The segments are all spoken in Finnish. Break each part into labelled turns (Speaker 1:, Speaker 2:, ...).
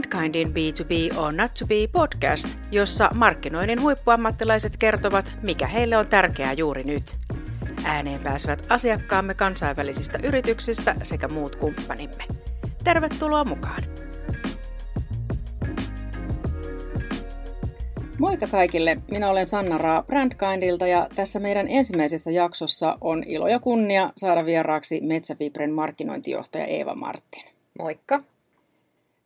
Speaker 1: Brandkindin B2B or Not to Be podcast, jossa markkinoinnin huippuammattilaiset kertovat, mikä heille on tärkeää juuri nyt. Ääneen pääsevät asiakkaamme kansainvälisistä yrityksistä sekä muut kumppanimme. Tervetuloa mukaan!
Speaker 2: Moikka kaikille, minä olen Sanna Raa Brandkindilta ja tässä meidän ensimmäisessä jaksossa on ilo ja kunnia saada vieraaksi Metsäfibren markkinointijohtaja Eeva Martin.
Speaker 3: Moikka!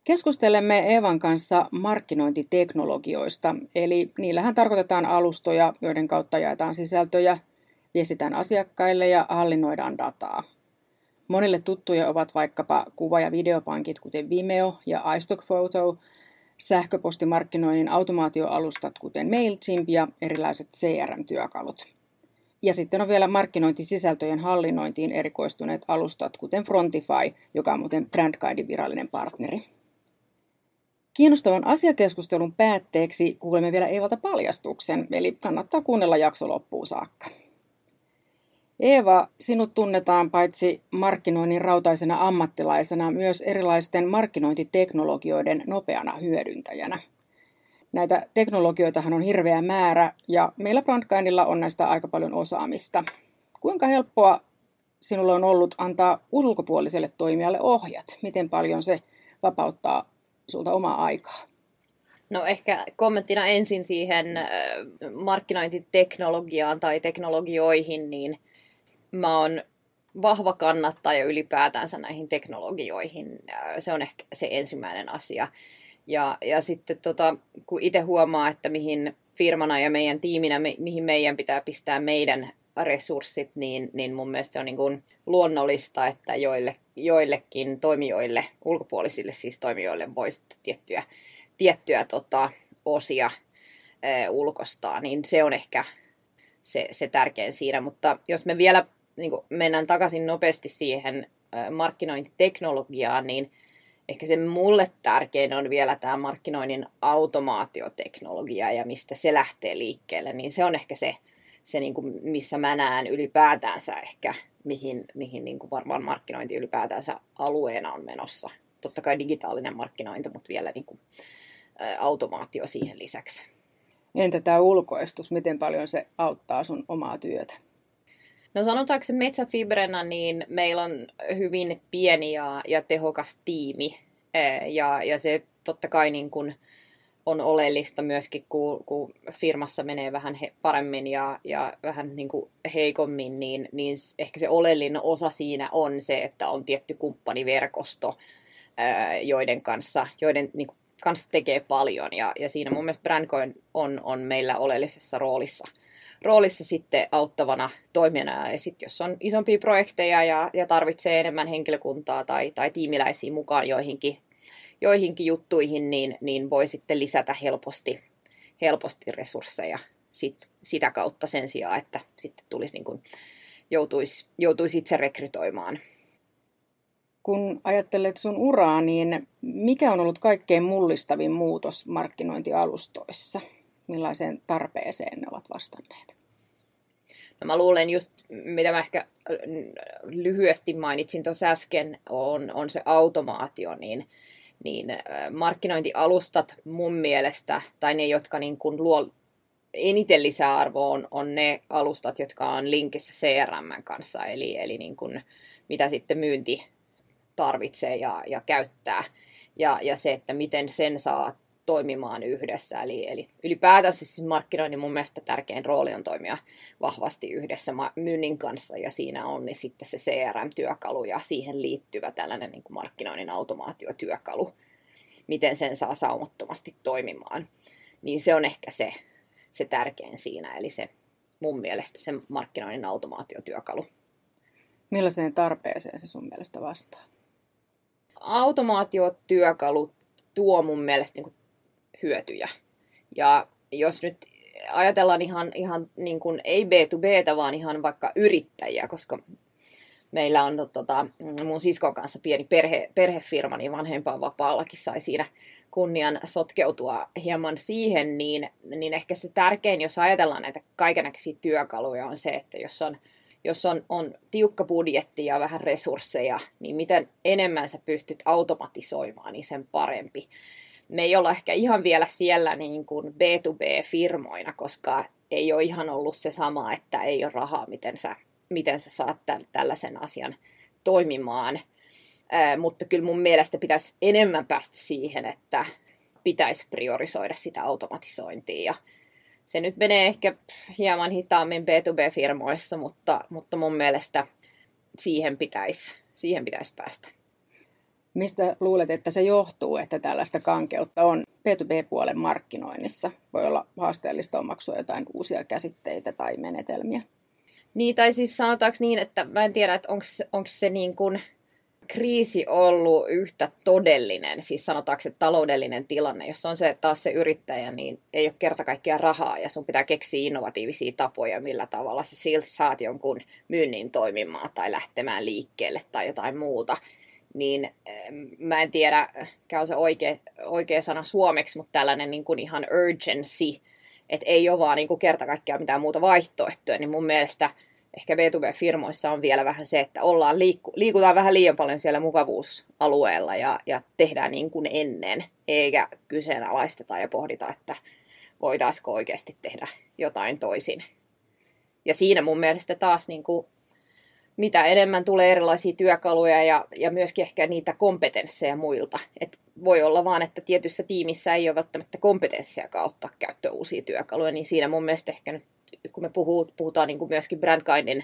Speaker 2: Keskustelemme Eevan kanssa markkinointiteknologioista, eli niillähän tarkoitetaan alustoja, joiden kautta jaetaan sisältöjä, viestitään asiakkaille ja hallinnoidaan dataa. Monille tuttuja ovat vaikkapa kuva- ja videopankit, kuten Vimeo ja iStock Photo, sähköpostimarkkinoinnin automaatioalustat, kuten MailChimp ja erilaiset CRM-työkalut. Ja sitten on vielä markkinointisisältöjen hallinnointiin erikoistuneet alustat, kuten Frontify, joka on muuten BrandGuidein virallinen partneri. Kiinnostavan asiakeskustelun päätteeksi kuulemme vielä Eevalta paljastuksen, eli kannattaa kuunnella jakso loppuun saakka. Eeva, sinut tunnetaan paitsi markkinoinnin rautaisena ammattilaisena myös erilaisten markkinointiteknologioiden nopeana hyödyntäjänä. Näitä teknologioitahan on hirveä määrä ja meillä Brandkindilla on näistä aika paljon osaamista. Kuinka helppoa sinulle on ollut antaa ulkopuoliselle toimijalle ohjat? Miten paljon se vapauttaa sulta omaa aikaa?
Speaker 3: No ehkä kommenttina ensin siihen markkinointiteknologiaan tai teknologioihin, niin mä oon vahva kannattaja ylipäätänsä näihin teknologioihin. Se on ehkä se ensimmäinen asia. Ja, ja sitten tota, kun itse huomaa, että mihin firmana ja meidän tiiminä, mi, mihin meidän pitää pistää meidän resurssit, niin, niin mun mielestä se on niin kuin luonnollista, että joille, joillekin toimijoille, ulkopuolisille siis toimijoille voisi tiettyjä, tiettyjä tota, osia ää, ulkostaa, niin se on ehkä se, se tärkein siinä. Mutta jos me vielä niin kuin mennään takaisin nopeasti siihen ää, markkinointiteknologiaan, niin ehkä se mulle tärkein on vielä tämä markkinoinnin automaatioteknologia ja mistä se lähtee liikkeelle, niin se on ehkä se, se niin kuin, missä mä näen ylipäätänsä ehkä, mihin, mihin niin kuin varmaan markkinointi ylipäätänsä alueena on menossa. Totta kai digitaalinen markkinointi, mutta vielä niin kuin, ä, automaatio siihen lisäksi.
Speaker 2: Entä tämä ulkoistus, miten paljon se auttaa sun omaa työtä?
Speaker 3: No sanotaanko se Metsäfibrena, niin meillä on hyvin pieni ja, ja tehokas tiimi. Ja, ja se totta kai niin kuin, on oleellista myöskin, kun, kun firmassa menee vähän he, paremmin ja, ja vähän niin kuin heikommin, niin, niin ehkä se oleellinen osa siinä on se, että on tietty kumppaniverkosto, ää, joiden kanssa, joiden niin kuin, kanssa tekee paljon. Ja, ja siinä mun mielestä Brandcoin on, on meillä oleellisessa roolissa, roolissa sitten auttavana toimijana. Ja sitten jos on isompia projekteja ja, ja tarvitsee enemmän henkilökuntaa tai, tai tiimiläisiä mukaan joihinkin joihinkin juttuihin, niin, niin voi sitten lisätä helposti, helposti resursseja sit, sitä kautta sen sijaan, että sitten tulisi niin kuin, joutuisi, joutuisi itse rekrytoimaan.
Speaker 2: Kun ajattelet sun uraa, niin mikä on ollut kaikkein mullistavin muutos markkinointialustoissa? Millaiseen tarpeeseen ne ovat vastanneet?
Speaker 3: No mä luulen just, mitä mä ehkä lyhyesti mainitsin tuossa äsken, on, on se automaatio, niin niin markkinointialustat mun mielestä, tai ne, jotka niin kuin luo eniten lisäarvoa, on, on ne alustat, jotka on linkissä CRM kanssa, eli, eli niin kuin, mitä sitten myynti tarvitsee ja, ja käyttää. Ja, ja se, että miten sen saa toimimaan yhdessä. Eli, eli ylipäätänsä siis markkinoinnin mun mielestä tärkein rooli on toimia vahvasti yhdessä myynnin kanssa ja siinä on niin sitten se CRM-työkalu ja siihen liittyvä tällainen niin kuin markkinoinnin automaatiotyökalu, miten sen saa saumattomasti toimimaan. Niin se on ehkä se, se tärkein siinä, eli se mun mielestä se markkinoinnin automaatiotyökalu.
Speaker 2: Millaiseen tarpeeseen se sun mielestä vastaa?
Speaker 3: Automaatiotyökalu tuo mun mielestä niin hyötyjä. Ja jos nyt ajatellaan ihan, ihan niin kuin ei B2B, vaan ihan vaikka yrittäjiä, koska meillä on tota, mun siskon kanssa pieni perhe, perhefirma, niin vanhempaan vapaallakin sai siinä kunnian sotkeutua hieman siihen, niin, niin ehkä se tärkein, jos ajatellaan näitä kaikenlaisia työkaluja, on se, että jos on jos on, on tiukka budjetti ja vähän resursseja, niin miten enemmän sä pystyt automatisoimaan, niin sen parempi. Me ei olla ehkä ihan vielä siellä niin kuin B2B-firmoina, koska ei ole ihan ollut se sama, että ei ole rahaa, miten sä, miten sä saat tällaisen asian toimimaan. Ää, mutta kyllä mun mielestä pitäisi enemmän päästä siihen, että pitäisi priorisoida sitä automatisointia. Ja se nyt menee ehkä hieman hitaammin B2B-firmoissa, mutta, mutta mun mielestä siihen pitäisi, siihen pitäisi päästä.
Speaker 2: Mistä luulet, että se johtuu, että tällaista kankeutta on B2B-puolen markkinoinnissa? Voi olla haasteellista omaksua jotain uusia käsitteitä tai menetelmiä.
Speaker 3: Niin, tai siis sanotaanko niin, että mä en tiedä, että onko se niin kuin kriisi ollut yhtä todellinen, siis sanotaanko se taloudellinen tilanne, jos on se taas se yrittäjä, niin ei ole kerta kaikkiaan rahaa ja sun pitää keksiä innovatiivisia tapoja, millä tavalla sä silti saat jonkun myynnin toimimaan tai lähtemään liikkeelle tai jotain muuta. Niin mä en tiedä, käy se oikea, oikea sana suomeksi, mutta tällainen niin kuin ihan urgency, että ei ole vaan niin kuin kerta kaikkiaan mitään muuta vaihtoehtoja, niin mun mielestä – ehkä B2B-firmoissa on vielä vähän se, että ollaan liikku, liikutaan vähän liian paljon siellä mukavuusalueella ja, ja tehdään niin kuin ennen, eikä kyseenalaisteta ja pohdita, että voitaisiko oikeasti tehdä jotain toisin. Ja siinä mun mielestä taas niin kuin, mitä enemmän tulee erilaisia työkaluja ja, ja myöskin ehkä niitä kompetensseja muilta. Et voi olla vaan, että tietyssä tiimissä ei ole välttämättä kompetenssia ottaa käyttöön uusia työkaluja, niin siinä mun mielestä ehkä nyt kun me puhutaan niin kuin myöskin Brandguidin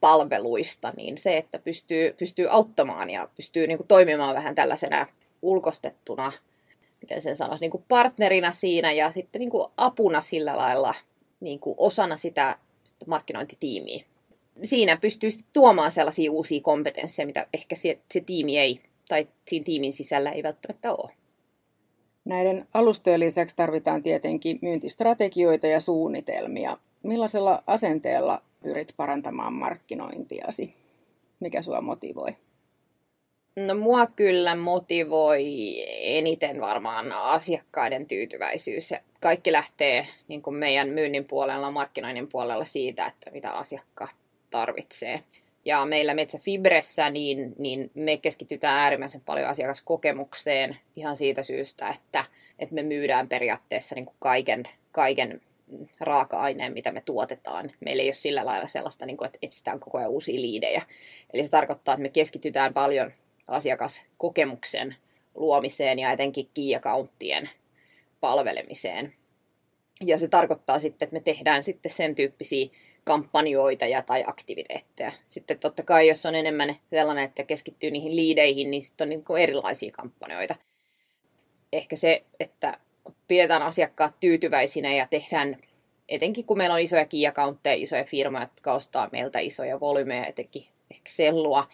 Speaker 3: palveluista, niin se, että pystyy, pystyy auttamaan ja pystyy niin kuin toimimaan vähän tällaisena ulkostettuna, miten sen sanoisi, niin kuin partnerina siinä ja sitten niin kuin apuna sillä lailla niin kuin osana sitä, sitä markkinointitiimiä. Siinä pystyy tuomaan sellaisia uusia kompetensseja, mitä ehkä se, se tiimi ei, tai siinä tiimin sisällä ei välttämättä ole.
Speaker 2: Näiden alustojen lisäksi tarvitaan tietenkin myyntistrategioita ja suunnitelmia. Millaisella asenteella pyrit parantamaan markkinointiasi? Mikä sua motivoi?
Speaker 3: No mua kyllä motivoi eniten varmaan asiakkaiden tyytyväisyys. Kaikki lähtee niin kuin meidän myynnin puolella, markkinoinnin puolella siitä, että mitä asiakkaat tarvitsee. Ja meillä Metsäfibressä niin, niin me keskitytään äärimmäisen paljon asiakaskokemukseen ihan siitä syystä, että, että me myydään periaatteessa niin kuin kaiken, kaiken raaka-aineen, mitä me tuotetaan. Meillä ei ole sillä lailla sellaista, niin kuin, että etsitään koko ajan uusia liidejä. Eli se tarkoittaa, että me keskitytään paljon asiakaskokemuksen luomiseen ja etenkin key accounttien palvelemiseen. Ja se tarkoittaa sitten, että me tehdään sitten sen tyyppisiä kampanjoita ja tai aktiviteetteja. Sitten totta kai, jos on enemmän sellainen, että keskittyy niihin liideihin, niin sitten on niin erilaisia kampanjoita. Ehkä se, että pidetään asiakkaat tyytyväisinä ja tehdään, etenkin kun meillä on isoja key isoja firmoja, jotka ostaa meiltä isoja volyymeja, etenkin ehkä sellua,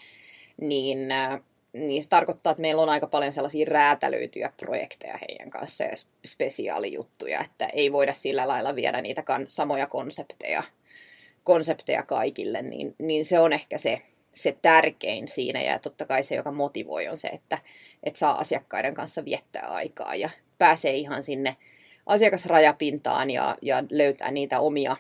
Speaker 3: niin, äh, niin se tarkoittaa, että meillä on aika paljon sellaisia räätälöityjä projekteja heidän kanssa ja spesiaalijuttuja, että ei voida sillä lailla viedä niitä samoja konsepteja, konsepteja kaikille, niin, niin se on ehkä se, se tärkein siinä ja totta kai se, joka motivoi on se, että, että saa asiakkaiden kanssa viettää aikaa ja pääsee ihan sinne asiakasrajapintaan ja, ja löytää niitä omia,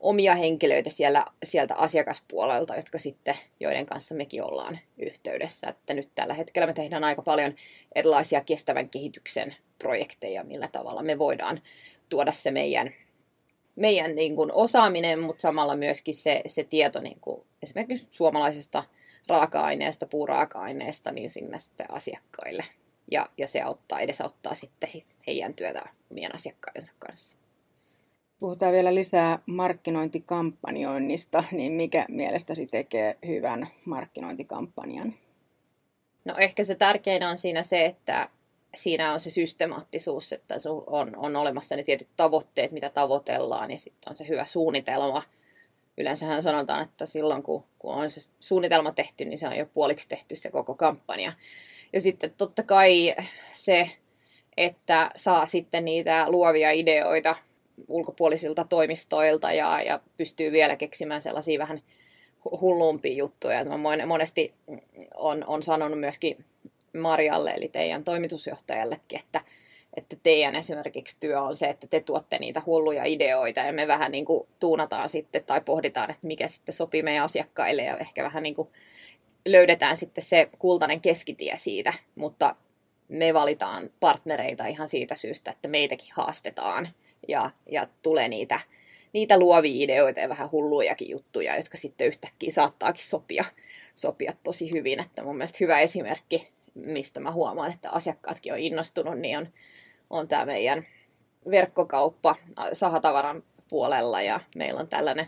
Speaker 3: omia henkilöitä siellä, sieltä asiakaspuolelta, jotka sitten, joiden kanssa mekin ollaan yhteydessä. Että nyt tällä hetkellä me tehdään aika paljon erilaisia kestävän kehityksen projekteja, millä tavalla me voidaan tuoda se meidän, meidän niin kuin osaaminen, mutta samalla myöskin se, se tieto niin kuin esimerkiksi suomalaisesta raaka-aineesta, puuraaka-aineesta, niin sinne sitten asiakkaille ja, ja se auttaa, edesauttaa sitten heidän työtä omien asiakkaidensa kanssa.
Speaker 2: Puhutaan vielä lisää markkinointikampanjoinnista, niin mikä mielestäsi tekee hyvän markkinointikampanjan?
Speaker 3: No ehkä se tärkein on siinä se, että siinä on se systemaattisuus, että on, on olemassa ne tietyt tavoitteet, mitä tavoitellaan, ja sitten on se hyvä suunnitelma. Yleensähän sanotaan, että silloin kun, kun on se suunnitelma tehty, niin se on jo puoliksi tehty se koko kampanja. Ja sitten totta kai se, että saa sitten niitä luovia ideoita ulkopuolisilta toimistoilta ja, ja pystyy vielä keksimään sellaisia vähän hullumpia juttuja. Mä monesti on, on sanonut myöskin Marjalle, eli teidän toimitusjohtajallekin, että, että teidän esimerkiksi työ on se, että te tuotte niitä hulluja ideoita ja me vähän niin kuin tuunataan sitten tai pohditaan, että mikä sitten sopii meidän asiakkaille ja ehkä vähän niin kuin löydetään sitten se kultainen keskitie siitä, mutta me valitaan partnereita ihan siitä syystä, että meitäkin haastetaan ja, ja tulee niitä, niitä luovia ideoita ja vähän hullujakin juttuja, jotka sitten yhtäkkiä saattaakin sopia, sopia tosi hyvin. Että mun mielestä hyvä esimerkki, mistä mä huomaan, että asiakkaatkin on innostunut, niin on, on tämä meidän verkkokauppa sahatavaran puolella ja meillä on tällainen,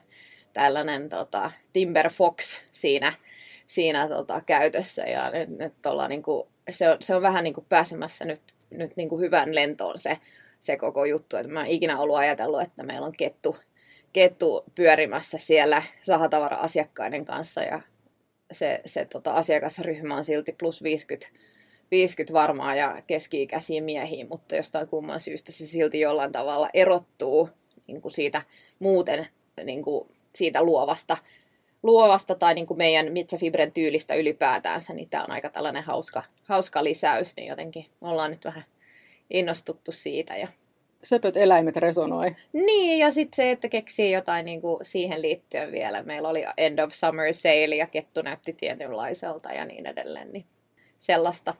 Speaker 3: tällainen tota, Timber Fox siinä, siinä tota, käytössä ja nyt, nyt ollaan niin kuin se on, se on vähän niin kuin pääsemässä nyt, nyt niin kuin hyvän lentoon se, se koko juttu. Että mä en ikinä ollut ajatellut, että meillä on kettu, kettu pyörimässä siellä sahatavara-asiakkaiden kanssa ja se, se tota, asiakasryhmä on silti plus 50, 50 varmaa ja keski-ikäisiä miehiä, mutta jostain kumman syystä se silti jollain tavalla erottuu niin kuin siitä muuten niin kuin siitä luovasta luovasta tai niin kuin meidän Mitsafibren tyylistä ylipäätäänsä, niin tämä on aika tällainen hauska, hauska lisäys, niin jotenkin me ollaan nyt vähän innostuttu siitä. Ja...
Speaker 2: Söpöt eläimet resonoi.
Speaker 3: Niin, ja sitten se, että keksii jotain niin kuin siihen liittyen vielä. Meillä oli End of Summer Sale ja kettu näytti tietynlaiselta ja niin edelleen, niin sellaista.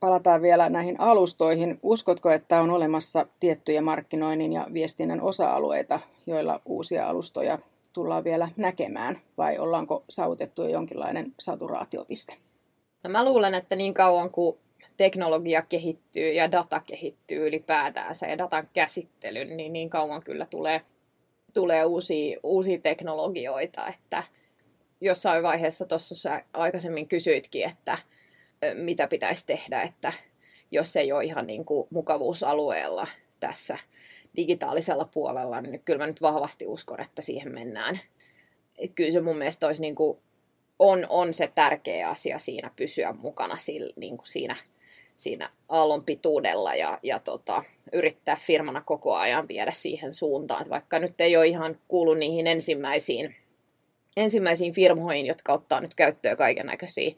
Speaker 2: Palataan vielä näihin alustoihin. Uskotko, että on olemassa tiettyjä markkinoinnin ja viestinnän osa-alueita, joilla uusia alustoja tullaan vielä näkemään, vai ollaanko saavutettu jo jonkinlainen saturaatiopiste?
Speaker 3: No mä luulen, että niin kauan kuin teknologia kehittyy ja data kehittyy ylipäätäänsä ja datan käsittely, niin niin kauan kyllä tulee, tulee uusia, uusia teknologioita, että jossain vaiheessa tuossa sä aikaisemmin kysyitkin, että mitä pitäisi tehdä, että jos ei ole ihan niin kuin mukavuusalueella tässä digitaalisella puolella, niin kyllä mä nyt vahvasti uskon, että siihen mennään. Et kyllä se mun mielestä olisi niin kuin, on, on se tärkeä asia siinä pysyä mukana sillä, niin kuin siinä, siinä aallon pituudella ja, ja tota, yrittää firmana koko ajan viedä siihen suuntaan. Että vaikka nyt ei ole ihan kuulu niihin ensimmäisiin, ensimmäisiin firmoihin, jotka ottaa nyt käyttöön kaiken näköisiä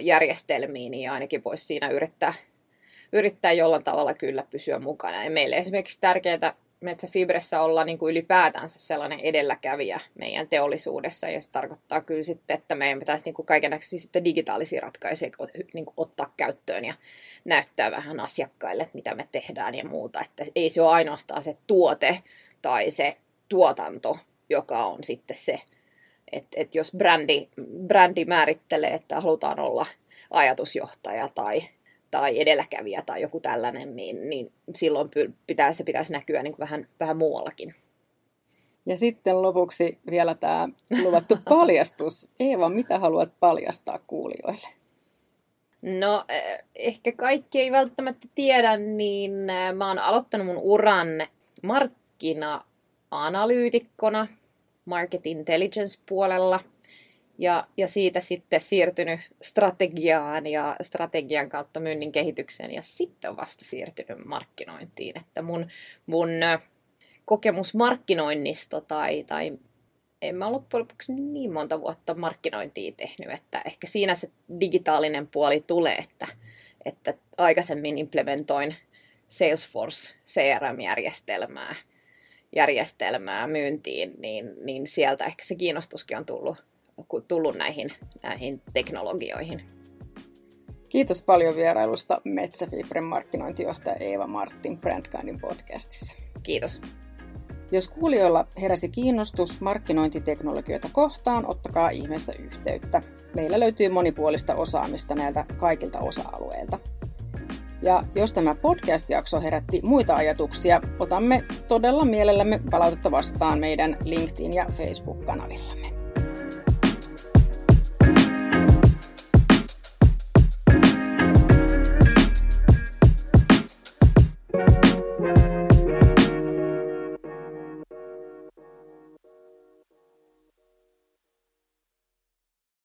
Speaker 3: järjestelmiä, niin ainakin voisi siinä yrittää yrittää jollain tavalla kyllä pysyä mukana. Ja meille esimerkiksi tärkeää Metsäfibressä olla niin kuin ylipäätänsä sellainen edelläkävijä meidän teollisuudessa, ja se tarkoittaa kyllä sitten, että meidän pitäisi niin kuin sitten digitaalisia ratkaisuja niin kuin ottaa käyttöön ja näyttää vähän asiakkaille, että mitä me tehdään ja muuta. Että ei se ole ainoastaan se tuote tai se tuotanto, joka on sitten se, että, että jos brändi, brändi määrittelee, että halutaan olla ajatusjohtaja tai tai edelläkävijä tai joku tällainen, niin, niin silloin pitää, se pitäisi näkyä niin kuin vähän, vähän muuallakin.
Speaker 2: Ja sitten lopuksi vielä tämä luvattu paljastus. Eeva, mitä haluat paljastaa kuulijoille?
Speaker 3: No, eh, ehkä kaikki ei välttämättä tiedä, niin eh, mä oon aloittanut mun uran markkina-analyytikkona, market intelligence puolella – ja, ja siitä sitten siirtynyt strategiaan ja strategian kautta myynnin kehitykseen ja sitten vasta siirtynyt markkinointiin. Että mun, mun kokemus markkinoinnista tai, tai en mä loppujen lopuksi niin monta vuotta markkinointia tehnyt, että ehkä siinä se digitaalinen puoli tulee, että, että aikaisemmin implementoin Salesforce CRM-järjestelmää järjestelmää myyntiin, niin, niin sieltä ehkä se kiinnostuskin on tullut tullut näihin, näihin teknologioihin.
Speaker 2: Kiitos paljon vierailusta Metsäfibren markkinointijohtaja Eeva Martin Brandguidin podcastissa.
Speaker 3: Kiitos.
Speaker 2: Jos kuulijoilla heräsi kiinnostus markkinointiteknologioita kohtaan, ottakaa ihmeessä yhteyttä. Meillä löytyy monipuolista osaamista näiltä kaikilta osa-alueilta. Ja jos tämä podcast-jakso herätti muita ajatuksia, otamme todella mielellämme palautetta vastaan meidän LinkedIn- ja Facebook-kanavillamme.